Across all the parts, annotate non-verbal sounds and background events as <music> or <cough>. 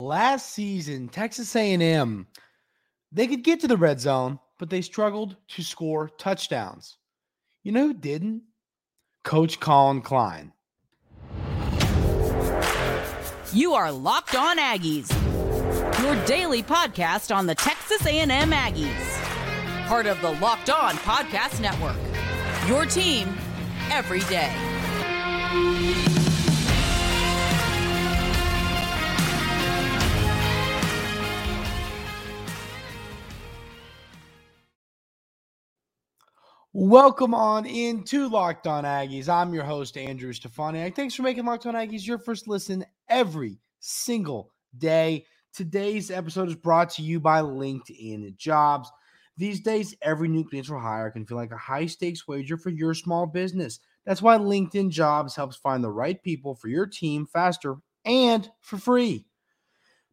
Last season, Texas A&M they could get to the red zone, but they struggled to score touchdowns. You know who didn't? Coach Collin Klein. You are Locked On Aggies. Your daily podcast on the Texas A&M Aggies. Part of the Locked On Podcast Network. Your team every day. Welcome on into Locked On Aggies. I'm your host, Andrew Stefaniak. Thanks for making Locked On Aggies your first listen every single day. Today's episode is brought to you by LinkedIn Jobs. These days, every new potential hire can feel like a high stakes wager for your small business. That's why LinkedIn Jobs helps find the right people for your team faster and for free.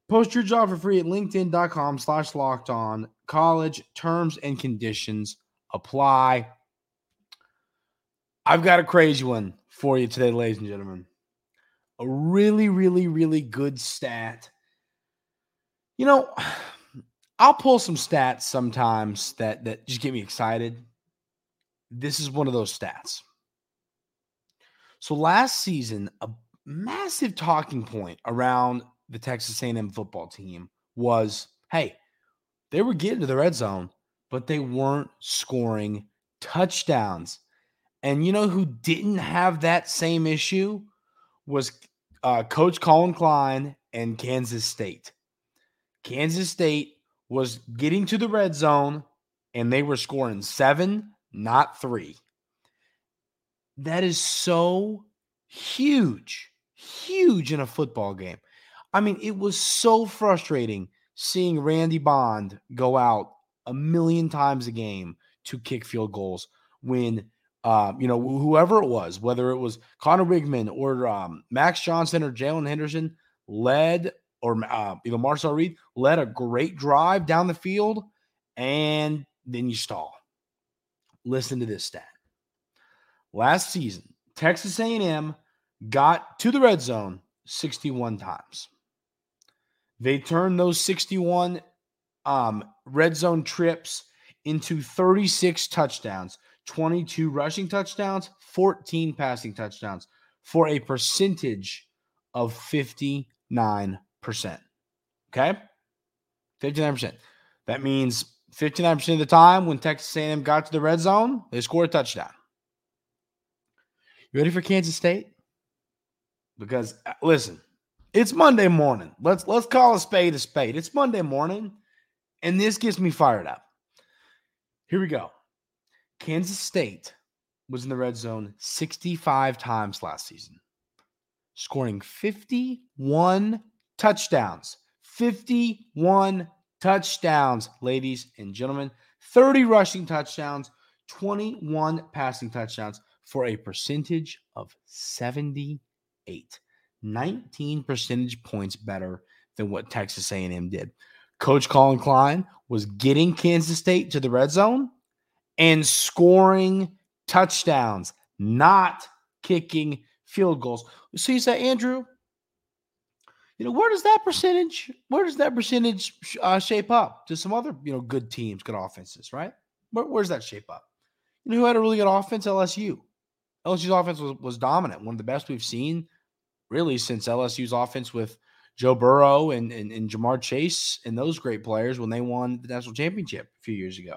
Post your job for free at linkedin.com slash locked on. College terms and conditions apply. I've got a crazy one for you today, ladies and gentlemen. A really, really, really good stat. You know, <sighs> I'll pull some stats sometimes that that just get me excited. This is one of those stats. So last season, a massive talking point around the Texas A&M football team was, hey, they were getting to the red zone, but they weren't scoring touchdowns. And you know who didn't have that same issue was uh, Coach Collin Klein and Kansas State. Kansas State was getting to the red zone and they were scoring seven, not three. That is so huge, huge in a football game. I mean, it was so frustrating seeing Randy Bond go out a million times a game to kick field goals when uh, you know whoever it was, whether it was Conner Weigman or um, Max Johnson or Jaylen Henderson, led or uh, you know Marcel Reed led a great drive down the field, and then you stall. Listen to this stat. Last season, Texas A&M got to the red zone 61 times. They turned those 61 um, red zone trips into 36 touchdowns, 22 rushing touchdowns, 14 passing touchdowns for a percentage of 59%. Okay? 59%. That means 59% of the time when Texas A&M got to the red zone, they scored a touchdown. You ready for Kansas State? Because uh, listen, it's Monday morning. Let's let's call a spade a spade. It's Monday morning. And this gets me fired up. Here we go. Kansas State was in the red zone 65 times last season, scoring 51 touchdowns. 51 touchdowns, ladies and gentlemen. 30 rushing touchdowns, 21 passing touchdowns for a percentage of 78. 19 percentage points better than what Texas A&M did. Coach Collin Klein was getting Kansas State to the red zone and scoring touchdowns, not kicking field goals. So you say, Andrew, you know, where does that percentage, where does that percentage uh, shape up to some other, you know, good teams, good offenses, right? Where, where's that shape up? You know, who had a really good offense? LSU. LSU's offense was, was dominant, one of the best we've seen really since LSU's offense with – Joe Burrow and, and, and Ja'Marr Chase and those great players when they won the national championship a few years ago.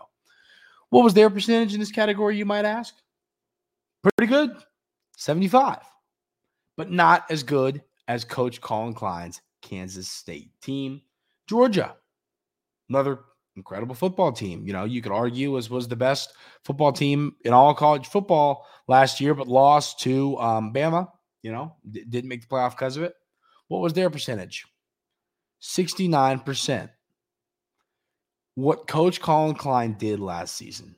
What was their percentage in this category, you might ask? Pretty good, 75, but not as good as Coach Collin Klein's Kansas State team. Georgia, another incredible football team. You know, you could argue was was the best football team in all college football last year, but lost to um, Bama. You know, d- didn't make the playoff because of it. What was their percentage? 69%. What Coach Collin Klein did last season.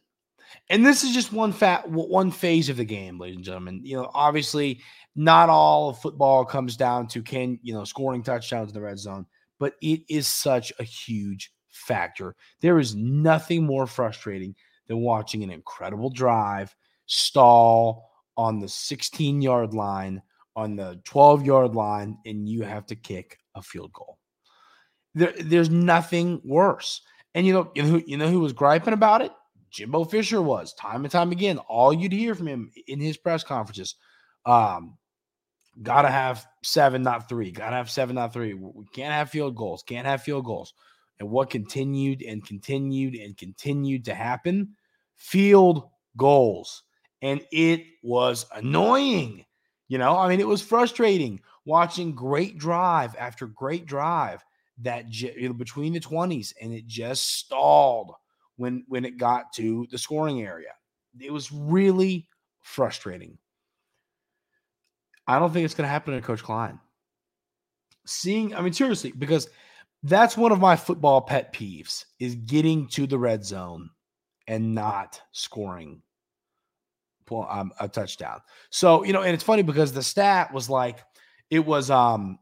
And this is just one fat one phase of the game, ladies and gentlemen. You know, obviously, not all of football comes down to can, you know, scoring touchdowns in the red zone, but it is such a huge factor. There is nothing more frustrating than watching an incredible drive stall on the 16 yard line on the 12 yard line and you have to kick a field goal. There, there's nothing worse. And you know, you know, who, you know who was griping about it? Jimbo Fisher was time and time again. All you'd hear from him in his press conferences, um, gotta have seven, not three. Gotta have seven, not three. We can't have field goals. Can't have field goals. And what continued and continued and continued to happen? Field goals. And it was annoying. You know, I mean, it was frustrating watching great drive after great drive that between the 20s and it just stalled when when it got to the scoring area. It was really frustrating. I don't think it's going to happen to Coach Klein. Seeing, I mean, seriously, because that's one of my football pet peeves is getting to the red zone and not scoring um, a touchdown. So, you know, and it's funny because the stat was like, it was um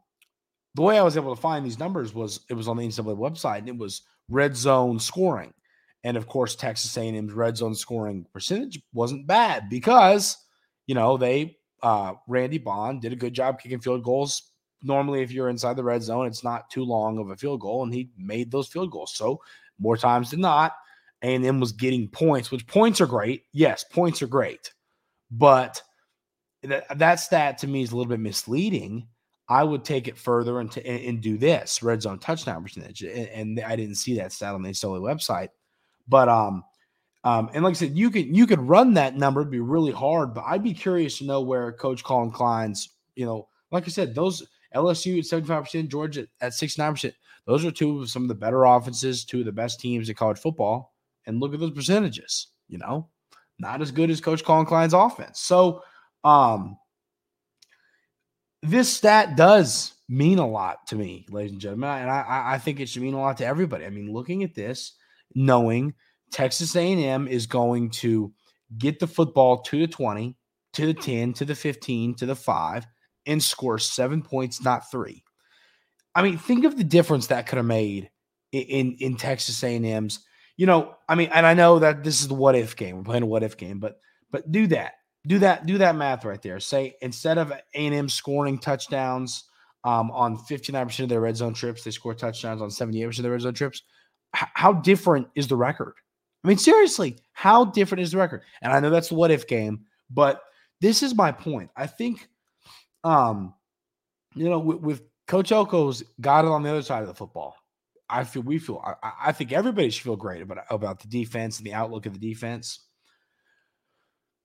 the way I was able to find these numbers was it was on the NCAA website and it was red zone scoring. And of course, Texas A&M's red zone scoring percentage wasn't bad because, you know, they uh, Randy Bond did a good job kicking field goals. Normally, if you're inside the red zone, it's not too long of a field goal, and he made those field goals. So more times than not, A&M was getting points, which points are great. Yes, points are great, but that, that stat to me is a little bit misleading. I would take it further and, and, do this red zone touchdown percentage, and, and, I didn't see that stat on the NCAA website, but um, um, and like I said, you could you could run that number, it'd be really hard, but I'd be curious to know where Coach Collin Klein's, you know, like I said, those LSU at 75%, Georgia at 69%. Those are two of some of the better offenses, two of the best teams in college football. And look at those percentages, you know, not as good as Coach Collin Klein's offense. So um this stat does mean a lot to me, ladies and gentlemen. And I, I think it should mean a lot to everybody. I mean, looking at this, knowing Texas A&M is going to get the football to the 20, to the 10, to the 15, to the 5 and score 7 points not 3. I mean, think of the difference that could have made in, in Texas A&M's. You know, I mean, and I know that this is the what if game. We're playing a what if game, but but do that. Do that do that math right there. Say instead of A&M scoring touchdowns um, on 59% of their red zone trips, they score touchdowns on 78% of their red zone trips. H- how different is the record? I mean, seriously, how different is the record? And I know that's the what if game, but this is my point. I think, um, you know, with, with Coach Elko's got it on the other side of the football. I feel we feel. I, I think everybody should feel great about about the defense and the outlook of the defense.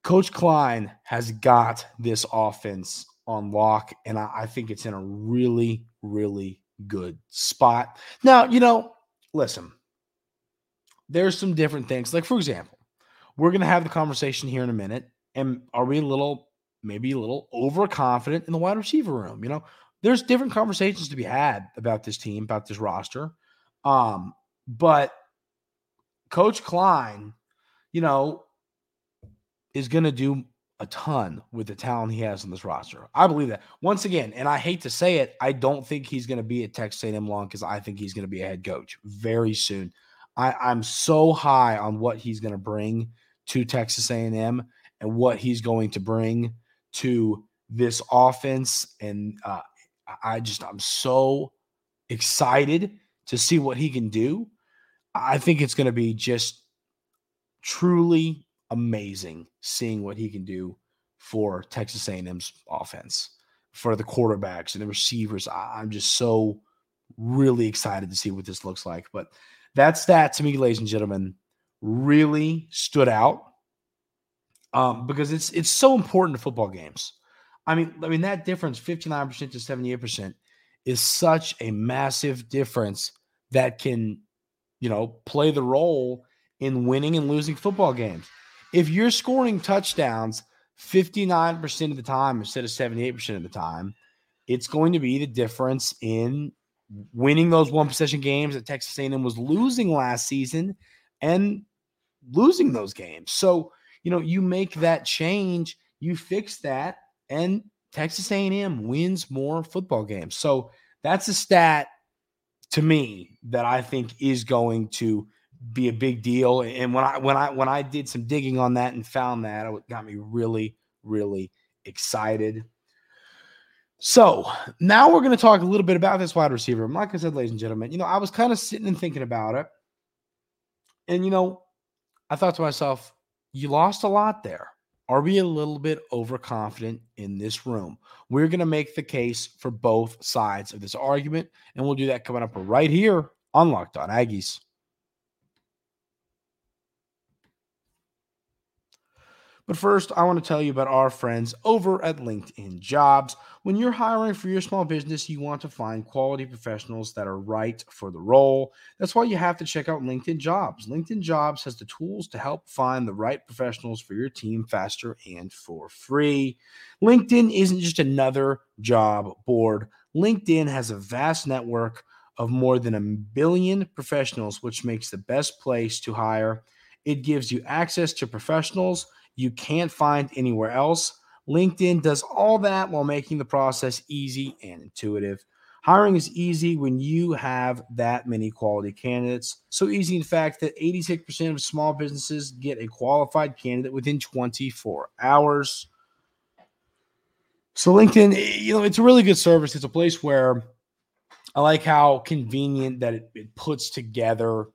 Coach Klein has got this offense on lock, and I, I think it's in a really, really good spot. Now, you know, listen, there's some different things. Like, for example, we're going to have the conversation here in a minute. And are we a little, maybe a little overconfident in the wide receiver room? You know, there's different conversations to be had about this team, about this roster. Um, but Coach Klein, you know, is going to do a ton with the talent he has on this roster. I believe that. Once again, and I hate to say it, I don't think he's going to be at Texas A&M long because I think he's going to be a head coach very soon. I, I'm so high on what he's going to bring to Texas A&M and what he's going to bring to this offense. And uh, I just I'm so excited to see what he can do. I think it's going to be just truly amazing seeing what he can do for Texas A&M's offense, for the quarterbacks and the receivers. I'm just so really excited to see what this looks like. But that stat to me, ladies and gentlemen, really stood out um, because it's it's so important to football games. I mean, I mean that difference, 59% to 78%, is such a massive difference that can, you know, play the role in winning and losing football games. If you're scoring touchdowns 59% of the time instead of 78% of the time, it's going to be the difference in winning those one possession games that Texas A&M was losing last season and losing those games. So, you know, you make that change, you fix that and Texas A&M wins more football games. So, that's a stat to me that I think is going to be a big deal and when I when I when I did some digging on that and found that it got me really really excited So now we're going to talk a little bit about this wide receiver. Like I said, ladies and gentlemen, you know, I was kind of sitting and thinking about it. And, you know, I thought to myself, you lost a lot there. Are we a little bit overconfident in this room? We're going to make the case for both sides of this argument, and we'll do that coming up right here on Locked On Aggies. But first, I want to tell you about our friends over at LinkedIn Jobs. When you're hiring for your small business, you want to find quality professionals that are right for the role. That's why you have to check out LinkedIn Jobs. LinkedIn Jobs has the tools to help find the right professionals for your team faster and for free. LinkedIn isn't just another job board, LinkedIn has a vast network of more than a billion professionals, which makes the best place to hire. It gives you access to professionals you can't find anywhere else. LinkedIn does all that while making the process easy and intuitive. Hiring is easy when you have that many quality candidates. So easy, in fact, that 86% of small businesses get a qualified candidate within 24 hours. So, LinkedIn, you know, it's a really good service. It's a place where I like how convenient that it, it puts together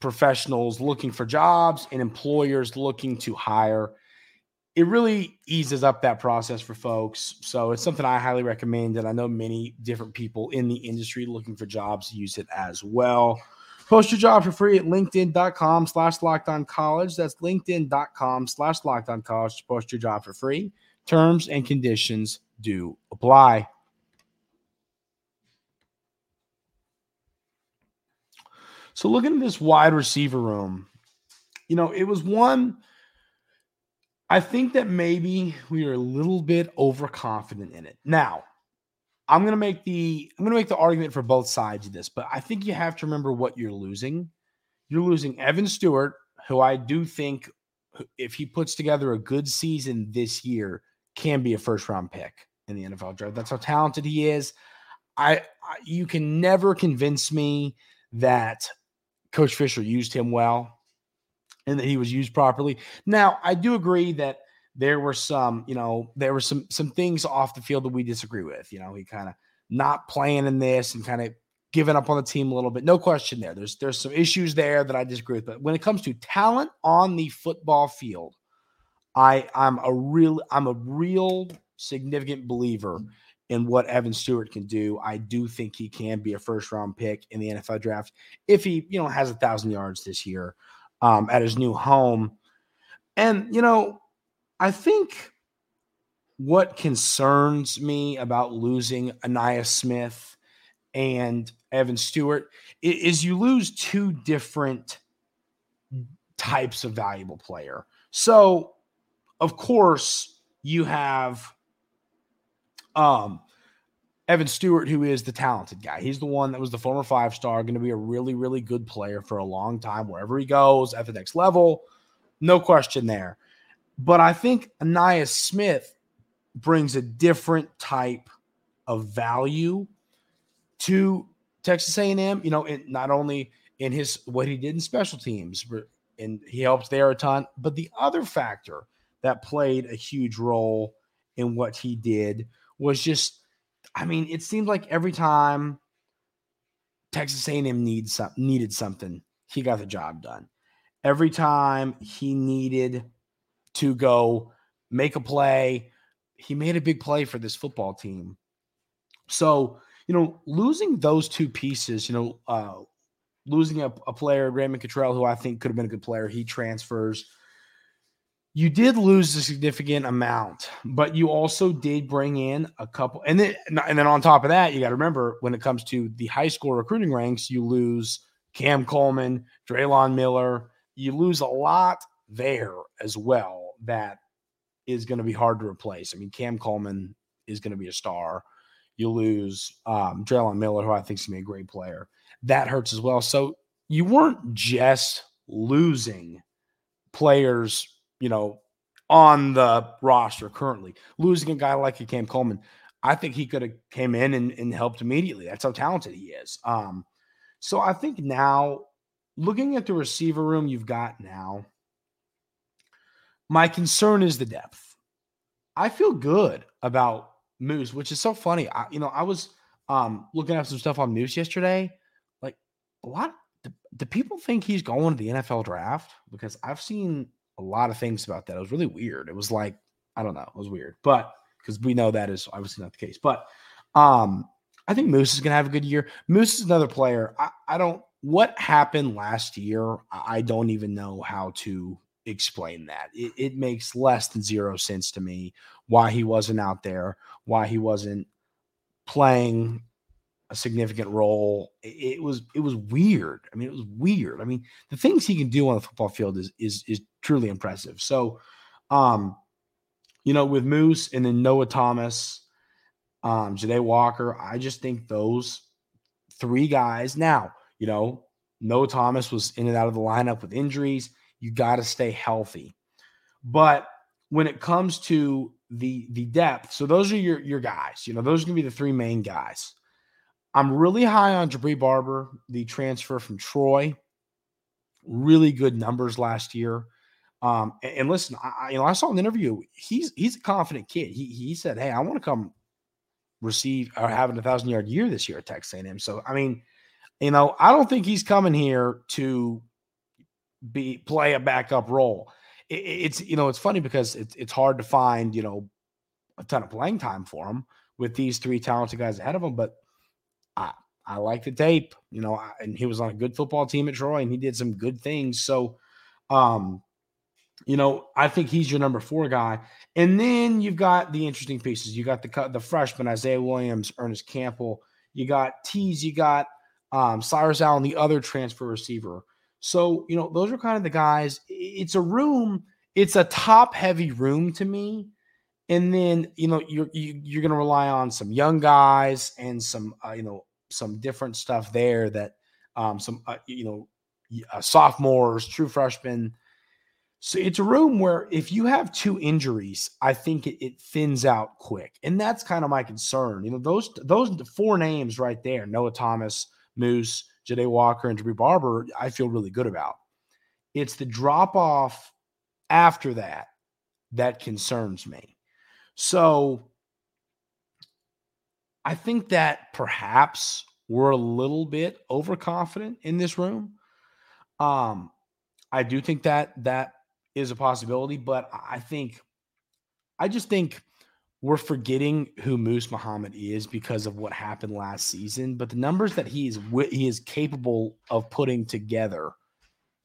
professionals looking for jobs and employers looking to hire. It really eases up that process for folks. So it's something I highly recommend. And I know many different people in the industry looking for jobs use it as well. Post your job for free at linkedin.com slash locked on college. That's linkedin.com slash locked on college to post your job for free. Terms and conditions do apply. So looking at this wide receiver room, you know, it was one. I think that maybe we are a little bit overconfident in it. Now, I'm gonna make the I'm gonna make the argument for both sides of this, but I think you have to remember what you're losing. You're losing Evan Stewart, who I do think, if he puts together a good season this year, can be a first round pick in the NFL draft. That's how talented he is. I, I you can never convince me that Coach Fisher used him well and that he was used properly. Now, I do agree that there were some, you know, there were some some things off the field that we disagree with. You know, he kind of not playing in this and kind of giving up on the team a little bit. No question there. There's there's some issues there that I disagree with. But when it comes to talent on the football field, I I'm a real I'm a real significant believer in what Evan Stewart can do. I do think he can be a first round pick in the NFL draft if he, you know, has a thousand yards this year um, at his new home. And, you know, I think what concerns me about losing Ainias Smith and Evan Stewart is you lose two different types of valuable player. So, of course, you have um, Evan Stewart, who is the talented guy. He's the one that was the former five star, going to be a really, really good player for a long time, wherever he goes at the next level. No question there. But I think Ainias Smith brings a different type of value to Texas A&M. You know, in, not only in his what he did in special teams, and he helps there a ton, but the other factor that played a huge role in what he did was just I mean, it seemed like every time Texas A&M needs some, needed something, he got the job done. Every time he needed to go make a play, he made a big play for this football team. So, you know, losing those two pieces, you know, uh, losing a, a player, Raymond Cottrell, who I think could have been a good player, he transfers you did lose a significant amount, but you also did bring in a couple. And then, and then on top of that, you got to remember when it comes to the high school recruiting ranks, you lose Cam Coleman, Drelon Miller. You lose a lot there as well. That is going to be hard to replace. I mean, Cam Coleman is going to be a star. You lose um, Drelon Miller, who I think is going to be a great player. That hurts as well. So you weren't just losing players you know, on the roster currently. Losing a guy like a Cam Coleman, I think he could have came in and, and helped immediately. That's how talented he is. Um, so I think now, looking at the receiver room you've got now, my concern is the depth. I feel good about Moose, which is so funny. I, you know, I was um looking at some stuff on Moose yesterday. Like a lot, do, do people think he's going to the NFL draft? Because I've seen a lot of things about that. It was really weird. It was like I don't know, it was weird, but because we know that is obviously not the case. But um, I think Moose is to have a good year. Moose is another player. I, I don't. What happened last year? I don't even know how to explain that. It, it, makes less than zero sense to me why he wasn't out there, why he wasn't playing a significant role. It, was it was weird. I mean, it was weird. I mean, the things he can do on the football field is is is truly impressive. So, um, you know, with Moose and then Noah Thomas, um, Jahdae Walker, I just think those three guys. Now, you know, Noah Thomas was in and out of the lineup with injuries. You got to stay healthy. But when it comes to the the depth, so those are your your guys. You know, those are gonna be the three main guys. I'm really high on Jabre Barber, the transfer from Troy. Really good numbers last year. Um, and, and listen, I, you know, I saw an interview. He's he's a confident kid. He he said, "Hey, I want to come receive or having a thousand yard year this year at Texas A&M." So I mean, you know, I don't think he's coming here to be play a backup role. It, it's you know, it's funny because it's it's hard to find you know a ton of playing time for him with these three talented guys ahead of him, but I I like the tape, you know, and he was on a good football team at Troy and he did some good things. So, um, you know, I think he's your number four guy. And then you've got the interesting pieces. You got the the freshman Isaiah Williams, Ernest Campbell. You got Tees. You got um, Cyrus Allen, the other transfer receiver. So you know, those are kind of the guys. It's a room. It's a top heavy room to me. And then you know you're you, are you are going to rely on some young guys and some uh, you know some different stuff there that um, some uh, you know uh, sophomores, true freshmen so it's a room where if you have two injuries, I think it, it, thins out quick, and that's kind of my concern. You know, those those four names right there: Noah Thomas, Moose, Jahdae Walker, and Jabre Barber. I feel really good about. It's the drop off after that that concerns me. So I think that perhaps we're a little bit overconfident in this room. Um, I do think that that is a possibility, but I think, I just think we're forgetting who Moose Muhammad is because of what happened last season. But the numbers that he is he is capable of putting together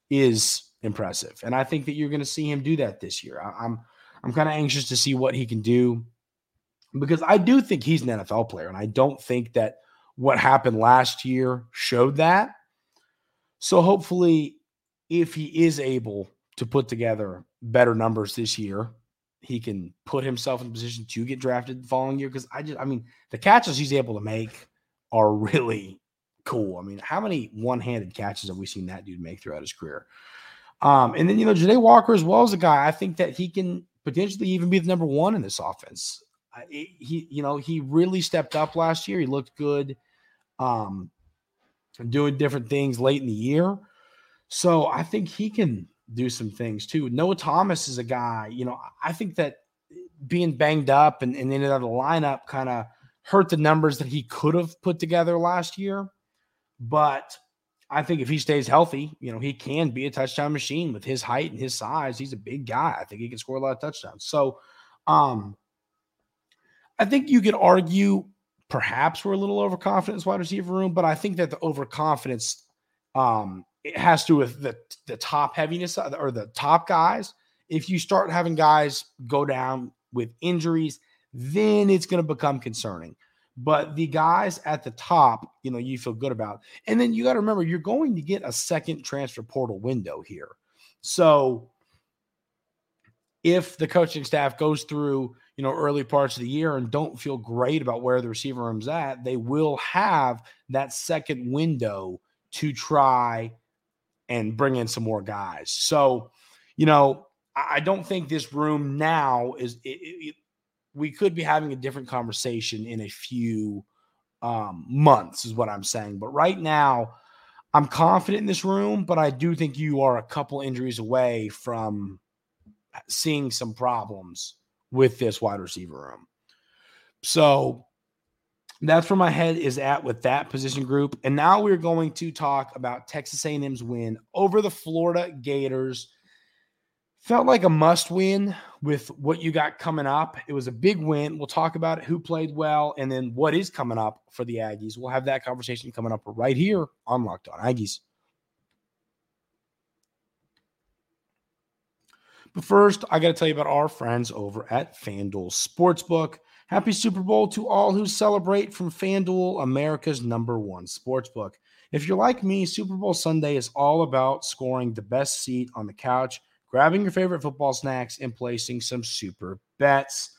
is impressive, and I think that you're going to see him do that this year. I, I'm I'm kind of anxious to see what he can do because I do think he's an NFL player, and I don't think that what happened last year showed that. So hopefully, if he is able to put together better numbers this year. He can put himself in a position to get drafted the following year. Because I just, I mean, the catches he's able to make are <laughs> really cool. I mean, how many one-handed catches have we seen that dude make throughout his career? Um, and then you know, Jahdae Walker as well as a guy. I think that he can potentially even be the number one in this offense. He, you know, he really stepped up last year. He looked good, um, doing different things late in the year. So I think he can do some things too. Noah Thomas is a guy, you know, I think that being banged up and, and in the lineup kind of hurt the numbers that he could have put together last year. But I think if he stays healthy, you know, he can be a touchdown machine with his height and his size. He's a big guy. I think he can score a lot of touchdowns. So, um, I think you could argue perhaps we're a little overconfident in wide receiver room, but I think that the overconfidence um, it has to do with the the top heaviness or the top guys. If you start having guys go down with injuries, then it's going to become concerning. But the guys at the top, you know, you feel good about. And then you got to remember, you're going to get a second transfer portal window here. So if the coaching staff goes through, you know, early parts of the year and don't feel great about where the receiver room's at, they will have that second window to try and bring in some more guys. So, you know, I don't think this room now is. It, it, we could be having a different conversation in a few um, months, is what I'm saying. But right now, I'm confident in this room, but I do think you are a couple injuries away from seeing some problems with this wide receiver room. So that's where my head is at with that position group. And now we're going to talk about Texas A&M's win over the Florida Gators. Felt like a must win with what you got coming up. It was a big win. We'll talk about who played well and then what is coming up for the Aggies. We'll have that conversation coming up right here on Locked On Aggies. But first, I got to tell you about our friends over at FanDuel Sportsbook. Happy Super Bowl to all who celebrate from FanDuel, America's number one sportsbook. If you're like me, Super Bowl Sunday is all about scoring the best seat on the couch, grabbing your favorite football snacks, and placing some super bets.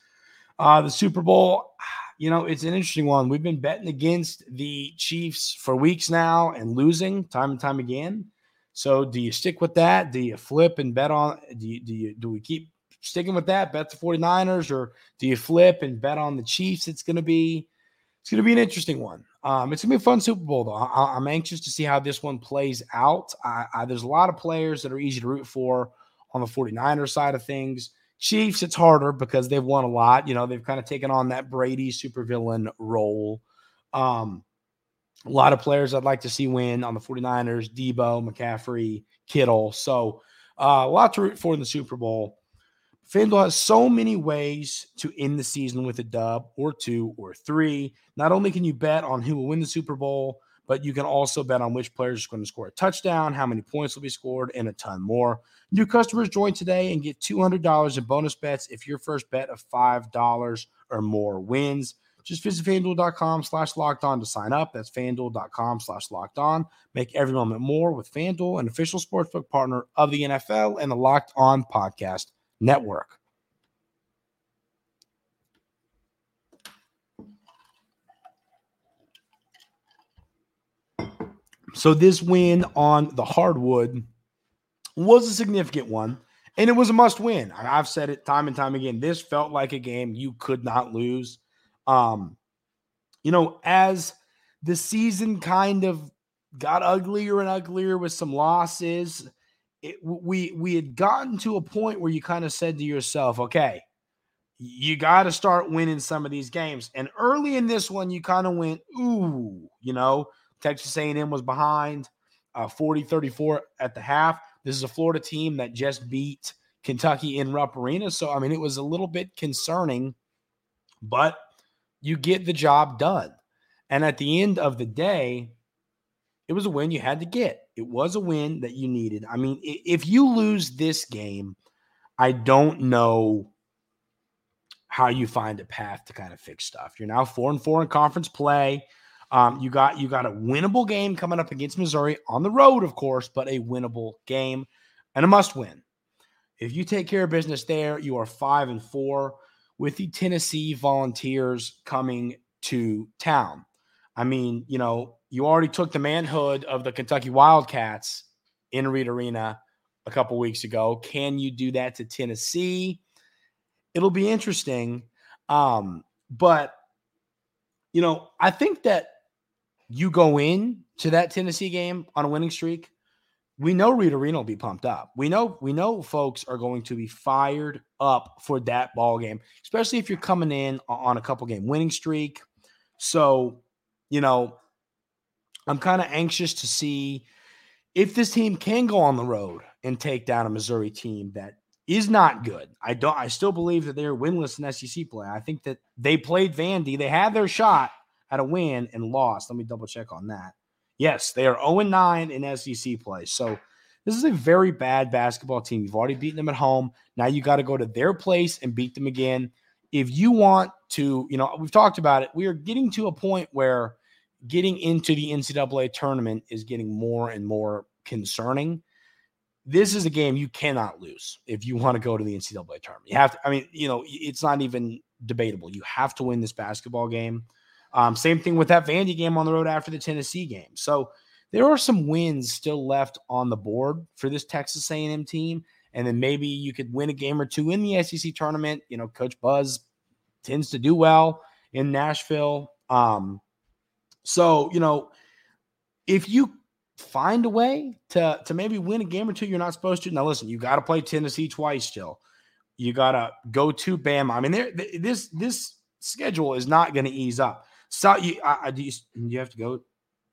Uh, the Super Bowl, <sighs> you know, it's an interesting one. We've been betting against the Chiefs for weeks now and losing time and time again. So do you stick with that? Do you flip and bet on do you do you do we keep sticking with that, bet the 49ers, or do you flip and bet on the Chiefs? It's gonna be it's gonna be an interesting one. Um, it's gonna be a fun Super Bowl though. I, am anxious to see how this one plays out. I, I, there's a lot of players that are easy to root for on the 49ers side of things. Chiefs, it's harder because they've won a lot. You know, they've kind of taken on that Brady supervillain role. Um, a lot of players I'd like to see win on the 49ers, Deebo, McCaffrey, Kittle. So uh, a lot to root for in the Super Bowl. FanDuel has so many ways to end the season with a dub or two or three. Not only can you bet on who will win the Super Bowl, but you can also bet on which players are going to score a touchdown, how many points will be scored, and a ton more. New customers join today and get $200 in bonus bets if your first bet of $5 or more wins. Just visit fanduel.com slash locked on to sign up. That's fanduel.com slash locked on. Make every moment more with Fanduel, an official sportsbook partner of the NFL and the Locked On Podcast Network. So, this win on the hardwood was a significant one, and it was a must win. I've said it time and time again. This felt like a game you could not lose. Um, you know, as the season kind of got uglier and uglier with some losses, it, we we had gotten to a point where you kind of said to yourself, okay, you got to start winning some of these games. And early in this one, you kind of went, ooh, you know, Texas A&M was behind uh, 40 34 at the half. This is a Florida team that just beat Kentucky in Rupp Arena. So, I mean, it was a little bit concerning, but you get the job done. And at the end of the day, it was a win you had to get. It was a win that you needed. I mean, if you lose this game, I don't know how you find a path to kind of fix stuff. You're now four and four in conference play. Um, you got you got a winnable game coming up against Missouri on the road, of course, but a winnable game and a must win. If you take care of business there, you are five and four with the Tennessee Volunteers coming to town. I mean, you know, you already took the manhood of the Kentucky Wildcats in Reed Arena a couple weeks ago. Can you do that to Tennessee? It'll be interesting. Um, but you know, I think that you go in to that Tennessee game on a winning streak we know Reed Arena will be pumped up. We know we know folks are going to be fired up for that ball game, especially if you're coming in on a couple game winning streak. So, you know, I'm kind of anxious to see if this team can go on the road and take down a Missouri team that is not good. I don't I still believe that they're winless in SEC play. I think that they played Vandy. They had their shot at a win and lost. Let me double check on that. Yes, they are 0 9 in SEC play. So this is a very bad basketball team. You've already beaten them at home. Now you got to go to their place and beat them again. If you want to, you know, we've talked about it. We are getting to a point where getting into the NCAA tournament is getting more and more concerning. This is a game you cannot lose if you want to go to the NCAA tournament. You have to, I mean, you know, it's not even debatable. You have to win this basketball game. Um, same thing with that Vandy game on the road after the Tennessee game. So there are some wins still left on the board for this Texas A&M team, and then maybe you could win a game or two in the SEC tournament. You know, Coach Buzz tends to do well in Nashville. Um, so you know, if you find a way to to maybe win a game or two you're not supposed to. Now listen, you got to play Tennessee twice still. You got to go to Bama. I mean, there this this schedule is not going to ease up. So you, I, do you, you have to go.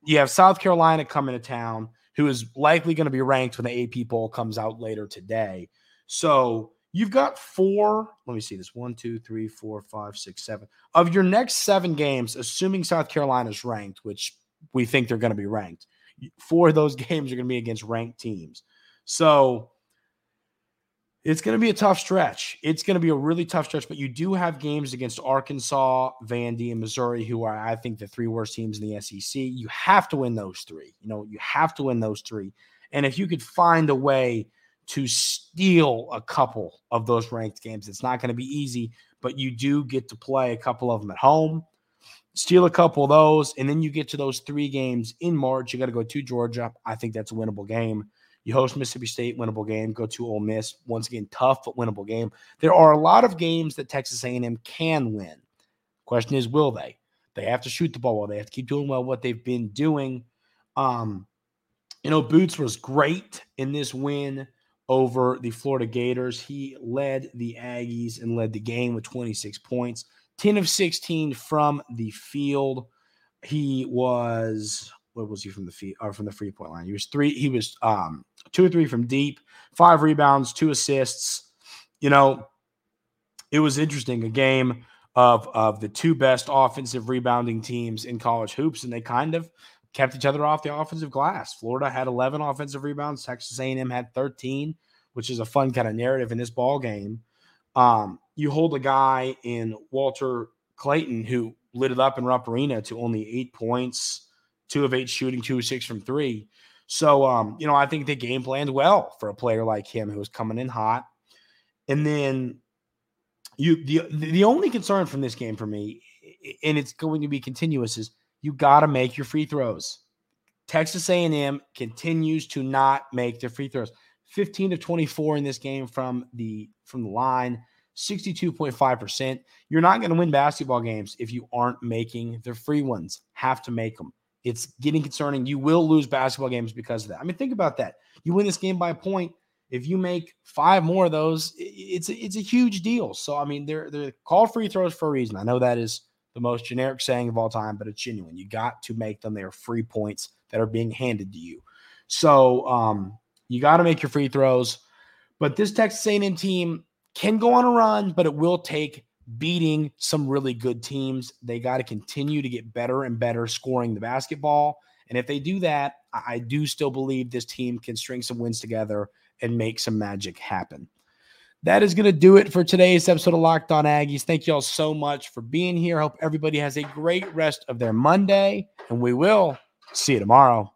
You have South Carolina coming to town, who is likely going to be ranked when the AP poll comes out later today. So you've got four. Let me see this: one, two, three, four, five, six, seven. Of your next seven games, assuming South Carolina's ranked, which we think they're going to be ranked, four of those <laughs> games are going to be against ranked teams. So it's going to be a tough stretch. It's going to be a really tough stretch, but you do have games against Arkansas, Vandy, and Missouri, who are, I think, the three worst teams in the SEC. You have to win those three. You know, you have to win those three. And if you could find a way to steal a couple of those ranked games, it's not going to be easy, but you do get to play a couple of them at home. Steal a couple of those, and then you get to those three games in March. You got to go to Georgia. I think that's a winnable game. You host Mississippi State, winnable game. Go to Ole Miss, once again, tough but winnable game. There are a lot of games that Texas A&M can win. Question is, will they? They have to shoot the ball well. They have to keep doing well what they've been doing. Um, you know, Boots was great in this win over the Florida Gators. He led the Aggies and led the game with 26 points, 10 of 16 from the field. He was what was he from the feet or from the free point line? He was three. He was um, two or three from deep, five rebounds, two assists. You know, it was interesting. A game of of the two best offensive rebounding teams in college hoops, and they kind of kept each other off the offensive glass. Florida had 11 offensive rebounds. Texas A&M had 13, which is a fun kind of narrative in this ball game. Um, you hold a guy in Walter Clayton who lit it up in Rupp Arena to only eight points two of eight shooting, two of six from three. So, um, you know, I think they game planned well for a player like him who was coming in hot. And then you the the only concern from this game for me, and it's going to be continuous, is you got to make your free throws. Texas A&M continues to not make their free throws. 15 to 24 in this game from the from the line, 62.5%. You're not going to win basketball games if you aren't making the free ones. Have to make them. It's getting concerning. You will lose basketball games because of that. I mean, think about that. You win this game by a point. If you make five more of those, it's it's a huge deal. So I mean, they're they're called free throws for a reason. I know that is the most generic saying of all time, but it's genuine. You got to make them. They are free points that are being handed to you. So um, you got to make your free throws. But this Texas A&M team can go on a run, but it will take beating some really good teams. They got to continue to get better and better scoring the basketball. And if they do that, I do still believe this team can string some wins together and make some magic happen. That is going to do it for today's episode of Locked On Aggies. Thank you all so much for being here. Hope everybody has a great rest of their Monday, and we will see you tomorrow.